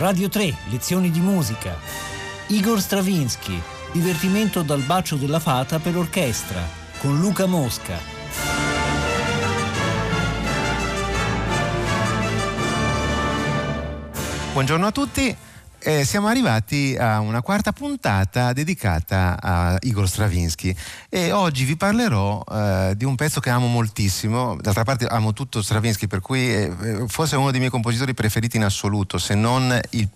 Radio 3, lezioni di musica. Igor Stravinsky, divertimento dal bacio della fata per orchestra, con Luca Mosca. Buongiorno a tutti. Eh, siamo arrivati a una quarta puntata dedicata a Igor Stravinsky. E oggi vi parlerò eh, di un pezzo che amo moltissimo, d'altra parte amo tutto Stravinsky per cui è eh, forse è uno dei miei compositori preferiti in assoluto, se non il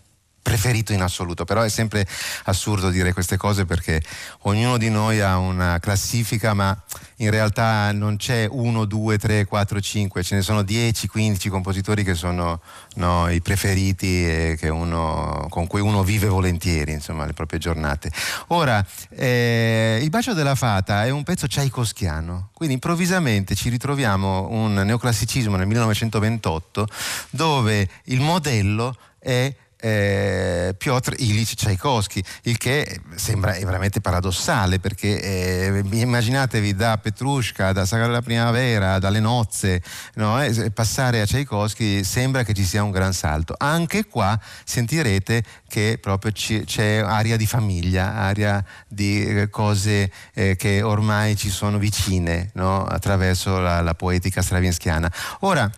preferito in assoluto, però è sempre assurdo dire queste cose perché ognuno di noi ha una classifica, ma in realtà non c'è uno, due, tre, quattro, cinque, ce ne sono 10, 15 compositori che sono no, i preferiti e uno, con cui uno vive volentieri, insomma, le proprie giornate. Ora, eh, Il bacio della fata è un pezzo tchaikovskiano, quindi improvvisamente ci ritroviamo un neoclassicismo nel 1928 dove il modello è eh, Piotr Ilich Tchaikovsky, il che sembra veramente paradossale perché eh, immaginatevi da Petrushka, da Sagra della Primavera, dalle nozze, no? eh, passare a Tchaikovsky sembra che ci sia un gran salto. Anche qua sentirete che proprio c- c'è aria di famiglia, aria di eh, cose eh, che ormai ci sono vicine no? attraverso la, la poetica stravinskiana. Ora,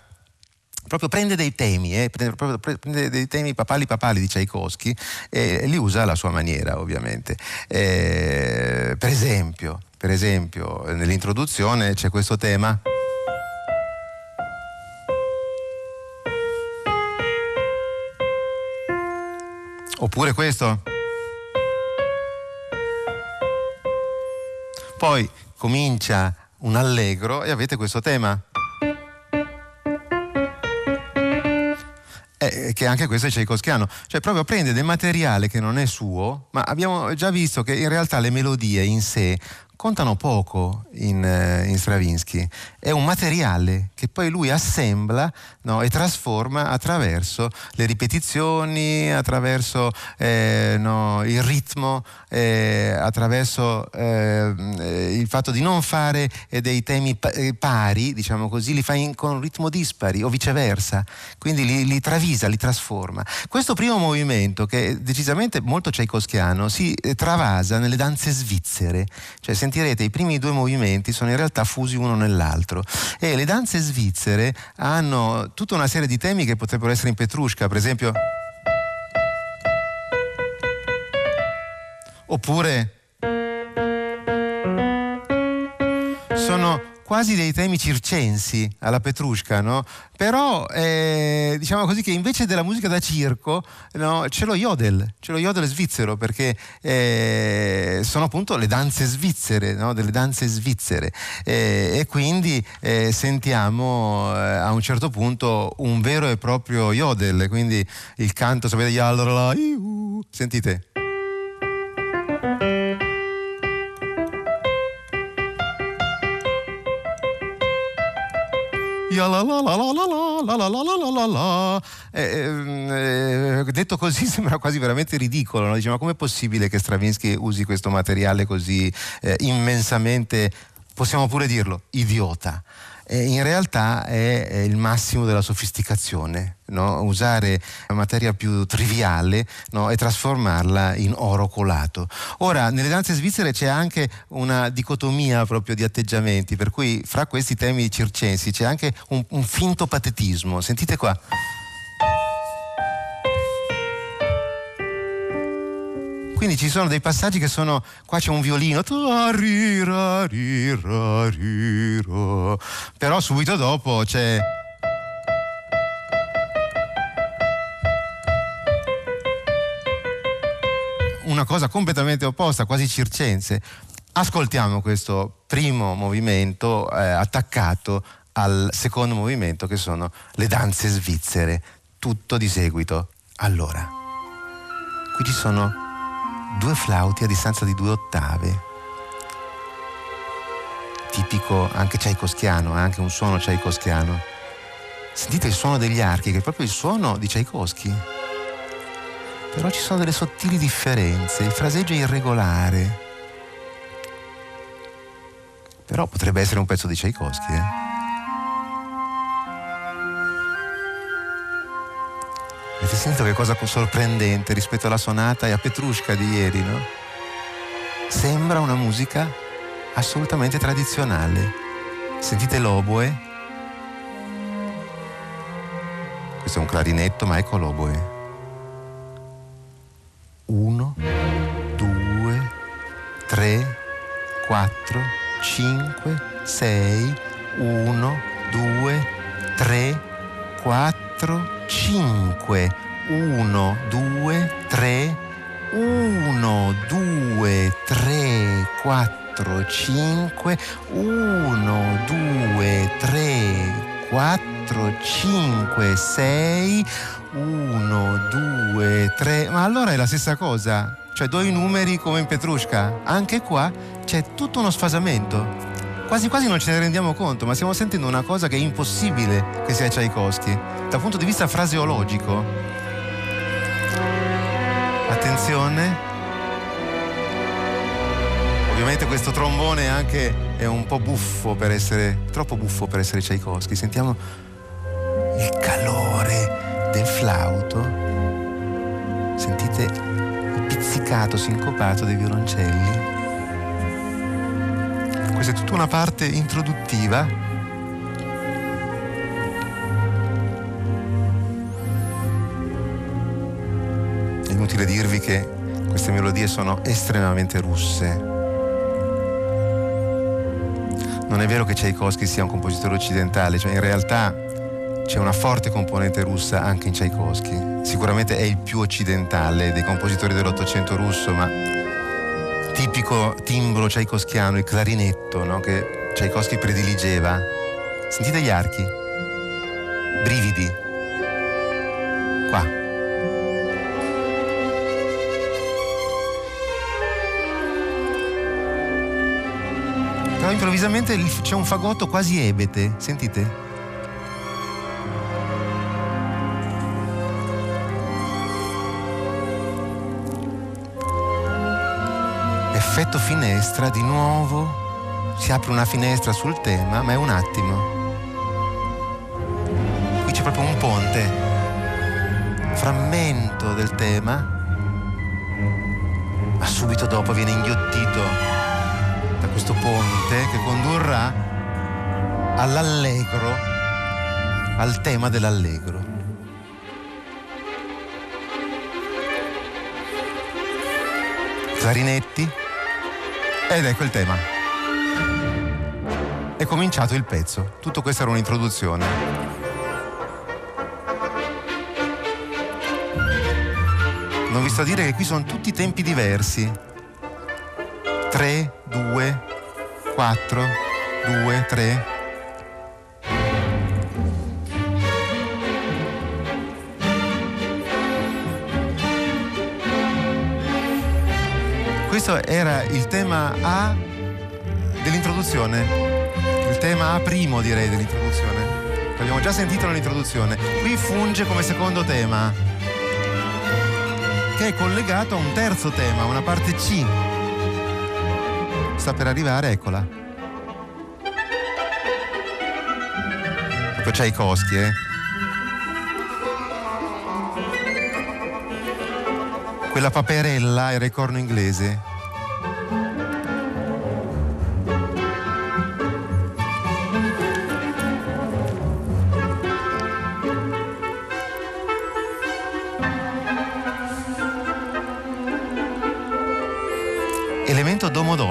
proprio prende dei temi, eh, prende, prende, dei temi papali papali di Tchaikovsky e li usa alla sua maniera ovviamente. Eh, per, esempio, per esempio, nell'introduzione c'è questo tema. Oppure questo. Poi comincia un allegro e avete questo tema. Eh, che anche questo è tchaikovskiano, cioè proprio prende del materiale che non è suo, ma abbiamo già visto che in realtà le melodie in sé contano poco in, eh, in, Stravinsky, è un materiale che poi lui assembla no, e trasforma attraverso le ripetizioni, attraverso eh, no, il ritmo, eh, attraverso eh, il fatto di non fare eh, dei temi eh, pari, diciamo così, li fa in, con ritmo dispari o viceversa, quindi li, li, travisa, li trasforma. Questo primo movimento, che è decisamente molto tchaikovskiano, si travasa nelle danze svizzere, cioè sentirete i primi due movimenti sono in realtà fusi uno nell'altro. E le danze svizzere hanno tutta una serie di temi che potrebbero essere in Petrushka, per esempio oppure sono quasi dei temi circensi alla Petrushka, no? Però eh, diciamo così che invece della musica da circo no, c'è lo yodel, c'è lo yodel svizzero perché eh, sono appunto le danze svizzere, no? delle danze svizzere eh, e quindi eh, sentiamo eh, a un certo punto un vero e proprio yodel, quindi il canto, sapete, sentite. Detto così sembra quasi veramente ridicolo, no? Dice, ma com'è possibile che Stravinsky usi questo materiale così eh, immensamente, possiamo pure dirlo, idiota? eh, in realtà è, è, il massimo della sofisticazione, no? usare materia più triviale no? e trasformarla in oro colato. Ora, nelle danze svizzere c'è anche una dicotomia proprio di atteggiamenti, per cui fra questi temi circensi c'è anche un, un finto patetismo. Sentite qua. Quindi ci sono dei passaggi che sono, qua c'è un violino, però subito dopo c'è... Una cosa completamente opposta, quasi circense. Ascoltiamo questo primo movimento eh, attaccato al secondo movimento che sono le danze svizzere. Tutto di seguito. Allora, qui ci sono due flauti a distanza di due ottave. Tipico anche tchaikovskiano, anche un suono tchaikovskiano. Sentite il suono degli archi, che è proprio il suono di Tchaikovsky. Però ci sono delle sottili differenze, il fraseggio è irregolare. Però potrebbe essere un pezzo di Tchaikovsky, eh? Sentito che cosa sorprendente rispetto alla sonata e a Petrushka di ieri, no? Sembra una musica assolutamente tradizionale. Sentite l'oboe? Questo è un clarinetto, ma ecco l'oboe. Uno, due, tre, quattro, cinque, sei, uno, due, tre, quattro, cinque, uno, due, tre, uno, due, tre, quattro, cinque, uno, due, tre, quattro, cinque, sei, uno, due, tre. Ma allora è la stessa cosa? Cioè due numeri come in Petrushka? Anche qua c'è tutto uno sfasamento quasi quasi non ce ne rendiamo conto, ma stiamo sentendo una cosa che è impossibile che sia Tchaikovsky, dal punto di vista fraseologico. Attenzione. Ovviamente questo trombone anche è un po' buffo per essere, troppo buffo per essere Tchaikovsky. Sentiamo il calore del flauto. Sentite il pizzicato sincopato dei violoncelli. Questa è tutta una parte introduttiva. Inutile dirvi che queste melodie sono estremamente russe. Non è vero che Tchaikovsky sia un compositore occidentale, cioè in realtà c'è una forte componente russa anche in Tchaikovsky. Sicuramente è il più occidentale dei compositori dell'Ottocento russo, ma tipico timbro tchaikovskiano, il clarinetto, no? che Tchaikovsky prediligeva. Sentite gli archi, brividi, improvvisamente c'è un fagotto quasi ebete, sentite? effetto finestra, di nuovo si apre una finestra sul tema, ma è un attimo. Qui c'è proprio un ponte, frammento del tema, ma subito dopo viene inghiottito da questo ponte che condurrà all'allegro, al tema dell'allegro. Clarinetti, ed ecco il tema. È cominciato il pezzo. Tutto questo era un'introduzione. Non vi sto a dire che qui sono tutti tempi diversi. 3, 2, 4, 2, 3. questo era il tema A dell'introduzione, il tema A primo direi dell'introduzione. L'abbiamo già sentito nell'introduzione. Qui funge come secondo tema, che è collegato a un terzo tema, una parte C. Sta per arrivare, eccola. Proprio c'hai i costi, eh. Quella paperella era il corno inglese.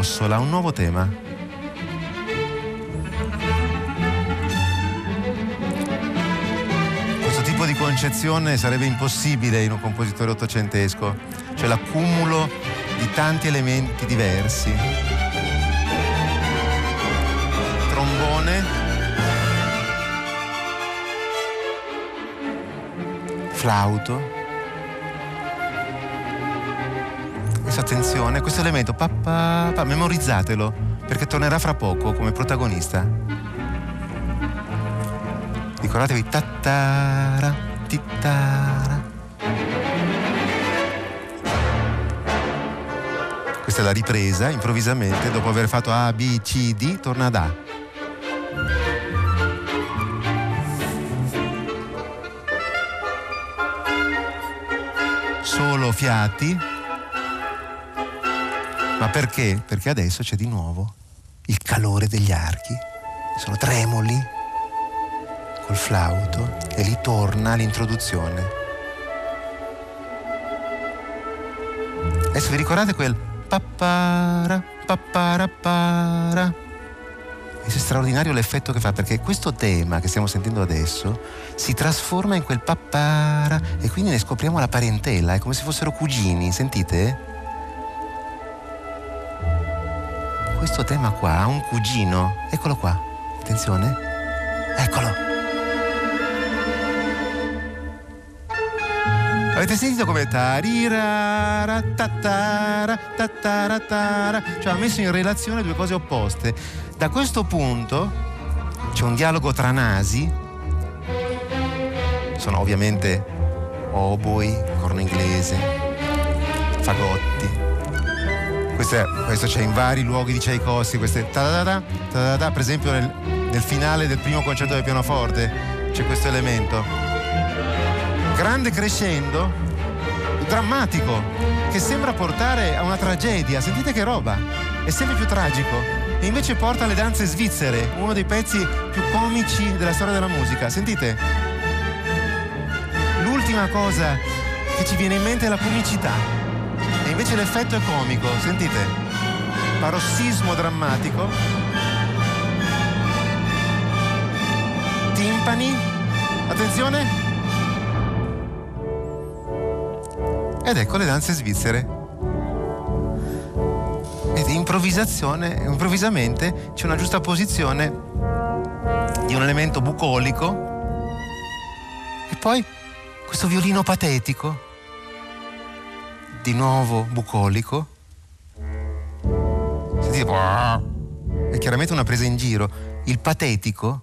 Domodossola, un nuovo tema. Questo tipo di concezione sarebbe impossibile in un compositore ottocentesco, cioè l'accumulo di tanti elementi diversi. Trombone, flauto, attenzione, questo elemento, pa, pa, pa, memorizzatelo, perché tornerà fra poco come protagonista. Ricordatevi, tattara, tittara. Questa è la ripresa, improvvisamente, dopo aver fatto A, B, C, D, torna ad A. solo fiati. Ma perché? Perché adesso c'è di nuovo il calore degli archi. Sono tremoli col flauto e lì torna l'introduzione. Adesso vi ricordate quel pappara, pappara, para? È straordinario l'effetto che fa perché questo tema che stiamo sentendo adesso si trasforma in quel pappara e quindi ne scopriamo la parentela, è come se fossero cugini, sentite? Questo tema qua ha un cugino, eccolo qua, attenzione, eccolo. Avete sentito come tarirara tattara tattara cioè ha messo in relazione due cose opposte. Da questo punto c'è un dialogo tra nasi, sono ovviamente oboi, corno inglese, fagotti. Questo, è, questo c'è in vari luoghi di Tchaikovsky, queste ta per esempio nel, nel finale del primo concerto del pianoforte c'è questo elemento grande crescendo, drammatico, che sembra portare a una tragedia. Sentite che roba, è sempre più tragico. E invece porta alle danze svizzere, uno dei pezzi più comici della storia della musica. Sentite? L'ultima cosa che ci viene in mente è la comicità. Invece l'effetto è comico, sentite? Parossismo drammatico. Timpani. Attenzione. Ed ecco le danze svizzere. Ed improvvisazione, improvvisamente c'è una giusta posizione di un elemento bucolico e poi questo violino patetico, di nuovo bucolico. Sentite, è chiaramente una presa in giro. Il patetico,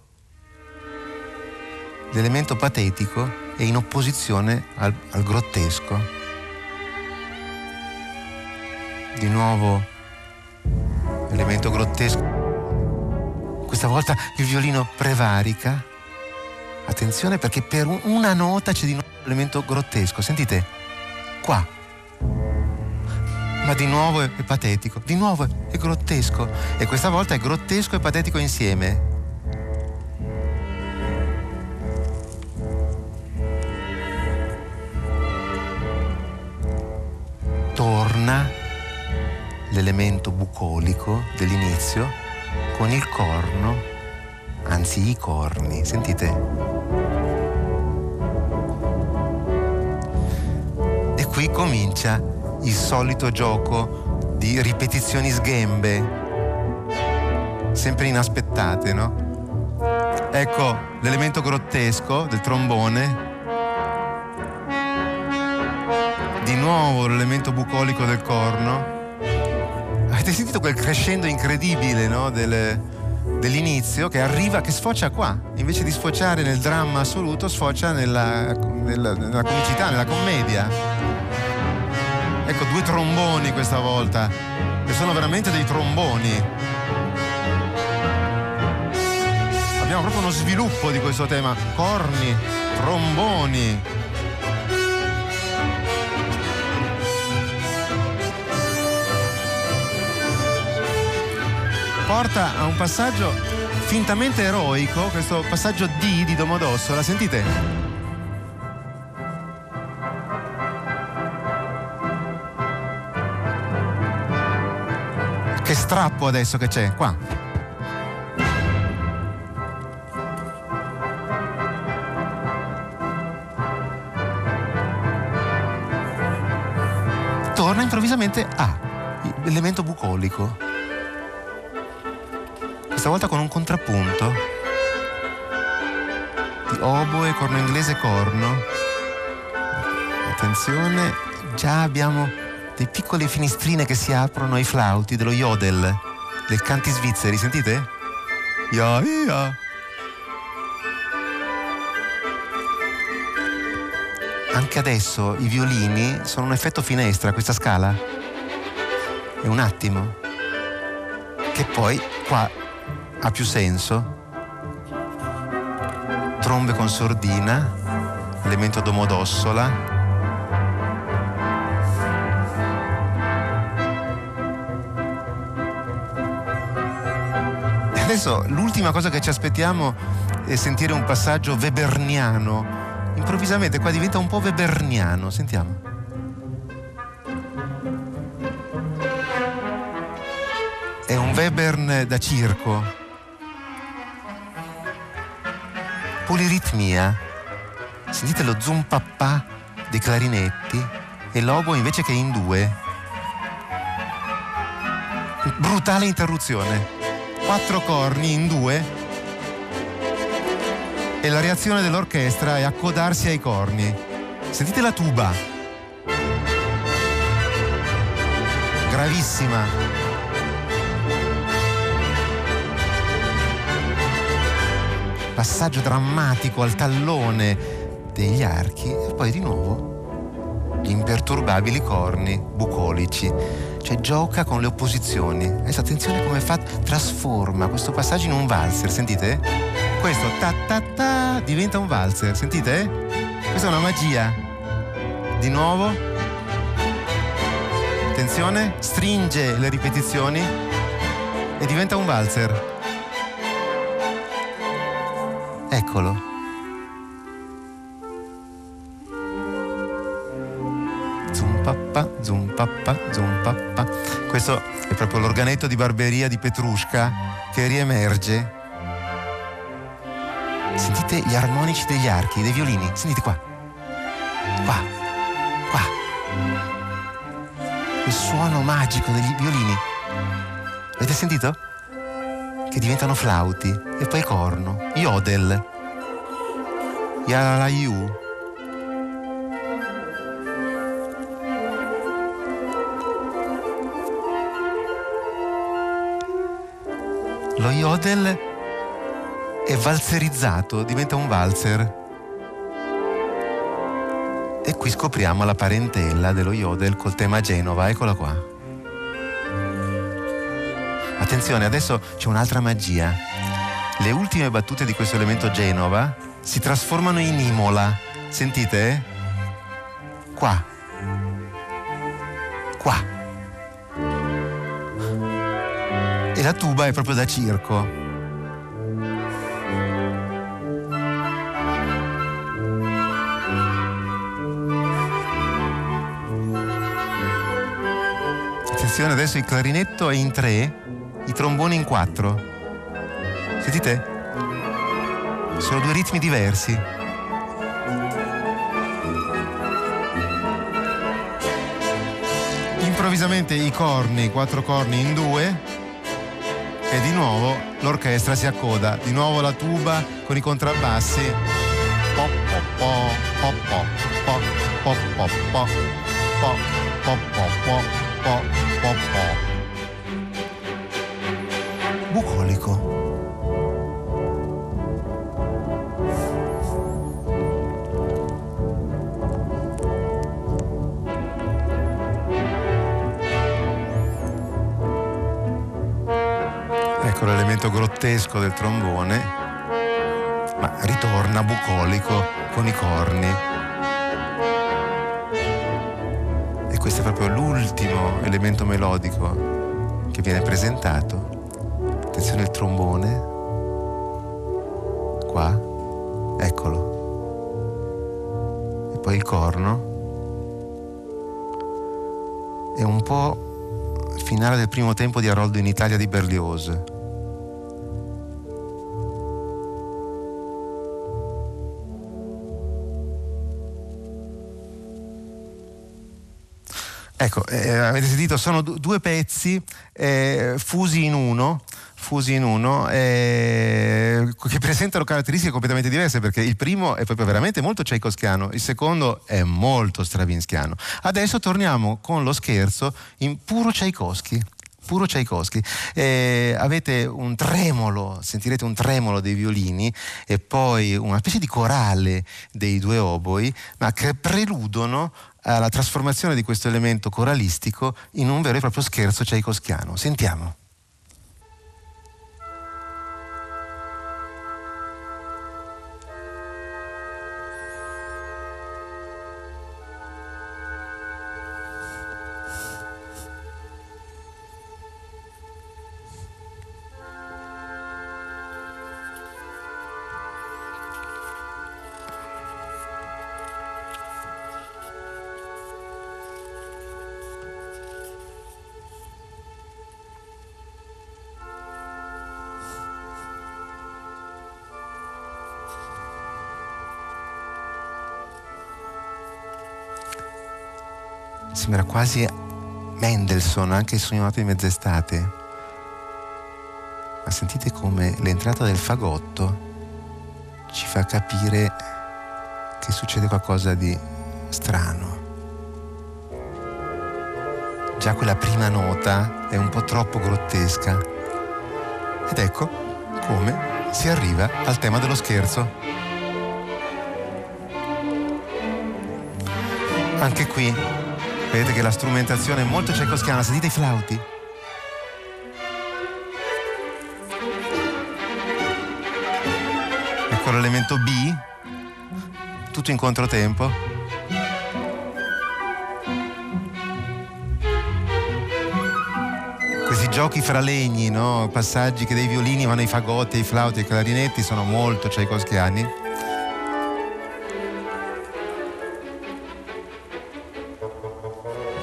l'elemento patetico è in opposizione al, al grottesco. di nuovo elemento grottesco. Questa volta il violino prevarica. Attenzione perché per una nota c'è di nuovo l'elemento grottesco. Sentite, qua. Ma di nuovo è patetico, di nuovo è grottesco. E questa volta è grottesco e patetico insieme. torna l'elemento bucolico dell'inizio con il corno, anzi i corni, sentite? E qui comincia il solito gioco di ripetizioni sghembe, sempre inaspettate, no? Ecco l'elemento grottesco del trombone, di nuovo l'elemento bucolico del corno avete sentito quel crescendo incredibile no? Del, dell'inizio che arriva, che sfocia qua, invece di sfociare nel dramma assoluto, sfocia nella, nella, nella comicità, nella commedia. Ecco, due tromboni questa volta, che sono veramente dei tromboni. Abbiamo proprio uno sviluppo di questo tema, corni, tromboni. porta a un passaggio fintamente eroico, questo passaggio D di Domodossola, sentite? Strappo adesso che c'è, qua. Torna improvvisamente a l'elemento bucolico questa volta con un contrappunto di oboe, corno inglese, corno. Attenzione, già abbiamo dei piccole finestrine che si aprono ai flauti dello yodel, del canti svizzeri, sentite? Ya, ya. Anche adesso i violini sono un effetto finestra, questa scala. È un attimo. Che poi qua ha più senso. Trombe con sordina, elemento domodossola. Adesso l'ultima cosa che ci aspettiamo è sentire un passaggio weberniano. Improvvisamente qua diventa un po' weberniano. Sentiamo. È un Webern da circo. Poliritmia. Sentite lo zoom papà dei clarinetti e l'obo invece che in due. Brutale interruzione quattro corni in due e la reazione dell'orchestra è accodarsi ai corni. Sentite la tuba. Gravissima. Passaggio drammatico al tallone degli archi e poi di nuovo gli imperturbabili corni bucolici cioè gioca con le opposizioni. Adesso attenzione come fa, trasforma questo passaggio in un valzer, sentite? Questo ta ta ta diventa un valzer, sentite? Questa è una magia. Di nuovo. Attenzione, stringe le ripetizioni e diventa un valzer. Eccolo. Pappa, zum pappa. Questo è proprio l'organetto di barberia di Petrushka che riemerge. Sentite gli armonici degli archi, dei violini. Sentite qua. Qua. Qua. Il suono magico degli violini. Avete sentito? Che diventano flauti e poi corno. Yodel. Yalayu. Lo yodel è valserizzato, diventa un valzer. E qui scopriamo la parentela dello yodel col tema Genova, eccola qua. Attenzione, adesso c'è un'altra magia. Le ultime battute di questo elemento Genova si trasformano in Imola. Sentite? Qua. Qua. E la tuba è proprio da circo. Attenzione, adesso il clarinetto è in tre, i tromboni in quattro. Sentite? Sono due ritmi diversi. Improvvisamente i corni, quattro corni in due, e di nuovo l'orchestra si accoda, di nuovo la tuba con i contrabbassi. Po, po, po, po, po, po, po, po, po, po, po, po, po, po, po. Bucolico. L'elemento grottesco del trombone, ma ritorna bucolico con i corni. E questo è proprio l'ultimo elemento melodico che viene presentato. Attenzione il trombone. Qua, eccolo. E poi il corno. È un po' finale del primo tempo di Aroldo in Italia di Berlioz. Ecco, eh, avete sentito, sono due pezzi eh, fusi in uno fusi in uno eh, che presentano caratteristiche completamente diverse perché il primo è proprio veramente molto tchaikovskiano, il secondo è molto stravinskiano. Adesso torniamo con lo scherzo in puro Tchaikovsky puro Tchaikovsky. Eh, avete un tremolo, sentirete un tremolo dei violini e poi una specie di corale dei due oboi, ma che preludono alla trasformazione di questo elemento coralistico in un vero e proprio scherzo tchaikovskiano. Sentiamo. Sembra quasi Mendelssohn, anche il sogno di mezz'estate. Ma sentite come l'entrata del fagotto ci fa capire che succede qualcosa di strano. Già quella prima nota è un po' troppo grottesca. Ed ecco come si arriva al tema dello scherzo. Anche qui vedete che la strumentazione è molto cecoschiana, sentite i flauti? Ecco l'elemento B, tutto in controtempo. Questi giochi fra legni, no? passaggi che dei violini vanno ai fagotti, ai flauti, ai clarinetti sono molto cecoschiani.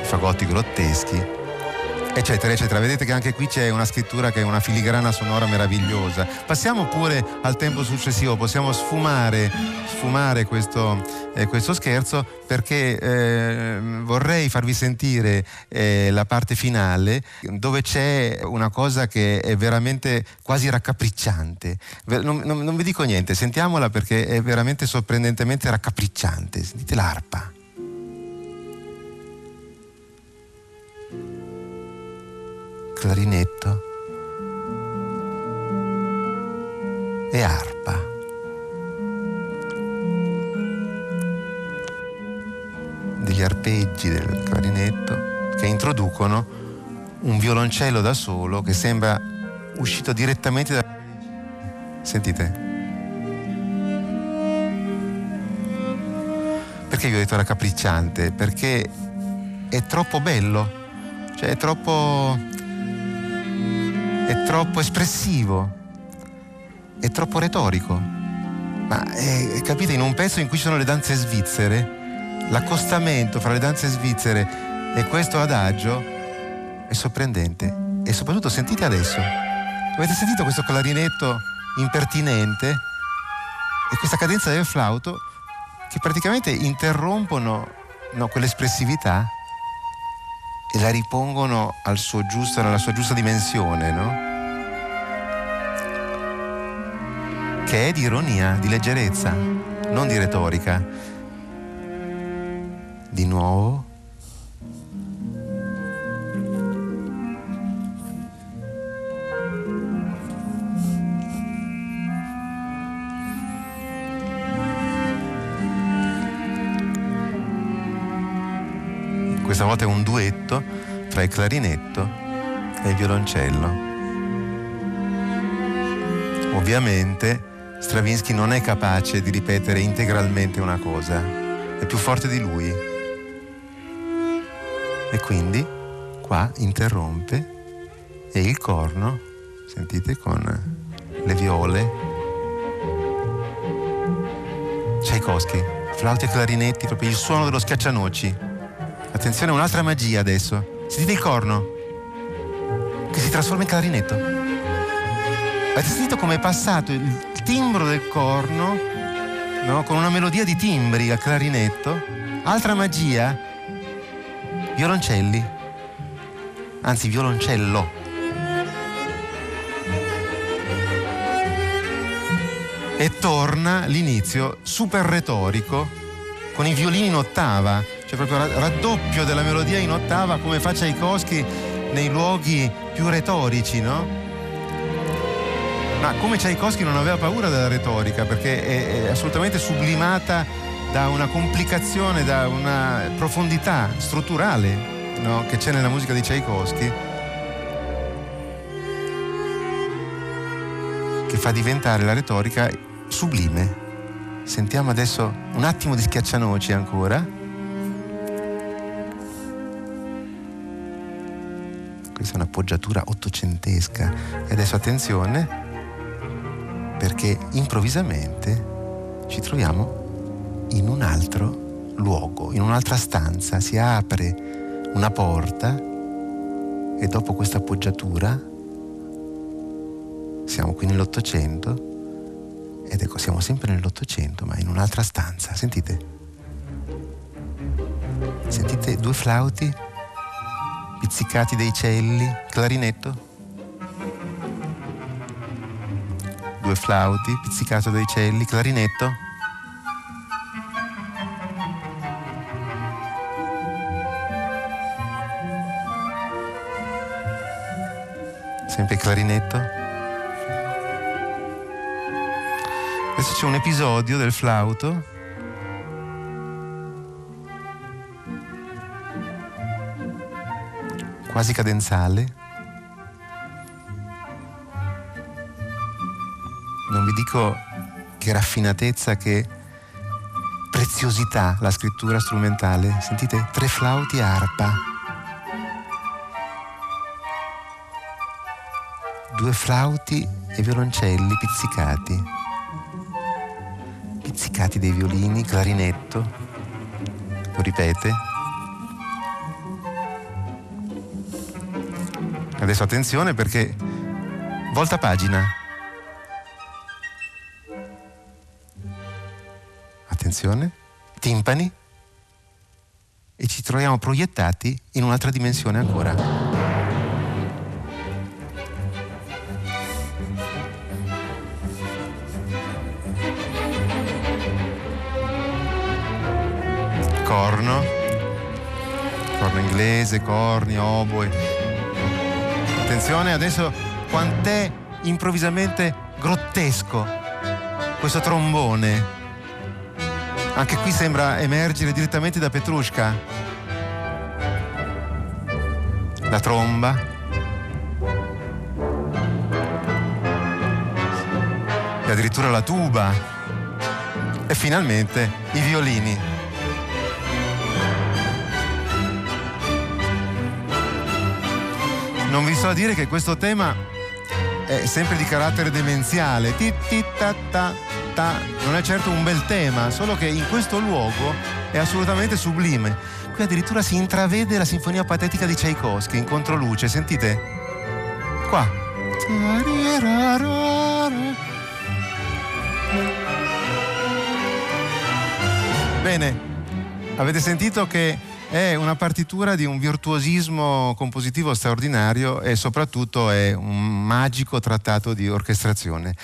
Fagotti grotteschi, eccetera, eccetera. Vedete che anche qui c'è una scrittura che è una filigrana sonora meravigliosa. Passiamo pure al tempo successivo, possiamo sfumare, sfumare questo, eh, questo scherzo perché eh, vorrei farvi sentire eh, la parte finale dove c'è una cosa che è veramente quasi raccapricciante. Non, non, non vi dico niente, sentiamola perché è veramente sorprendentemente raccapricciante. Sentite l'arpa. Clarinetto e arpa. Degli arpeggi del clarinetto che introducono un violoncello da solo che sembra uscito direttamente da... Sentite? Perché vi ho detto raccapricciante? Perché è troppo bello, cioè è troppo è troppo espressivo, è troppo retorico. Ma è, capite, in un pezzo in cui ci sono le danze svizzere, l'accostamento fra le danze svizzere e questo adagio è sorprendente. E soprattutto sentite adesso, avete sentito questo clarinetto impertinente e questa cadenza del flauto che praticamente interrompono no, quell'espressività e la ripongono suo giusto, nella sua giusta dimensione, no? Che è di ironia, di leggerezza, non di retorica. Di nuovo. questa volta è un duetto tra il clarinetto e il violoncello. Ovviamente Stravinsky non è capace di ripetere integralmente una cosa, è più forte di lui. E quindi qua interrompe e il corno, sentite, con le viole. Tchaikovsky, flauti e clarinetti, proprio il suono dello schiaccianoci. Attenzione, un'altra magia adesso. Sentite il corno che si trasforma in clarinetto. Avete sentito come è passato il timbro del corno no? con una melodia di timbri al clarinetto? Altra magia, violoncelli, anzi violoncello. E torna l'inizio super retorico con i violini in ottava cioè proprio raddoppio della melodia in ottava come fa Tchaikovsky nei luoghi più retorici, no? Ma come Tchaikovsky non aveva paura della retorica perché è, è assolutamente sublimata da una complicazione, da una profondità strutturale no? che c'è nella musica di Tchaikovsky che fa diventare la retorica sublime. Sentiamo adesso un attimo di schiaccianoci ancora. Questa è un'appoggiatura ottocentesca. E adesso attenzione, perché improvvisamente ci troviamo in un altro luogo, in un'altra stanza, si apre una porta e dopo questa appoggiatura siamo qui nell'Ottocento ed ecco siamo sempre nell'Ottocento ma in un'altra stanza, sentite? Sentite due flauti, pizzicati dei celli, clarinetto. Due flauti, pizzicato dei celli, clarinetto. Sempre clarinetto. Adesso c'è un episodio del flauto quasi cadenzale. Non vi dico che raffinatezza, che preziosità la scrittura strumentale. Sentite, tre flauti e arpa. Due flauti e violoncelli pizzicati. Pizzicati dei violini, clarinetto. Lo ripete. Adesso attenzione perché volta pagina. Attenzione, timpani e ci troviamo proiettati in un'altra dimensione ancora. Corno, corno inglese, corni, oboe attenzione adesso quant'è improvvisamente grottesco questo trombone. Anche qui sembra emergere direttamente da Petrushka. La tromba. E addirittura la tuba. E finalmente i violini. Non vi so dire che questo tema è sempre di carattere demenziale. Ti, ti, ta, ta, ta. Non è certo un bel tema, solo che in questo luogo è assolutamente sublime. Qui addirittura si intravede la sinfonia patetica di Tchaikovsky in controluce, sentite? Qua. Bene, avete sentito che è una partitura di un virtuosismo compositivo straordinario e soprattutto è un magico trattato di orchestrazione.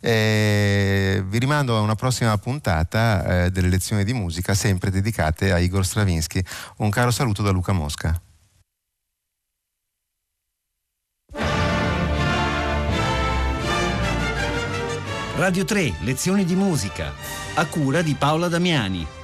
Eh, vi rimando a una prossima puntata eh, delle lezioni di musica sempre dedicate a Igor Stravinsky. Un caro saluto da Luca Mosca. Radio 3, lezioni di musica, a cura di Paola Damiani.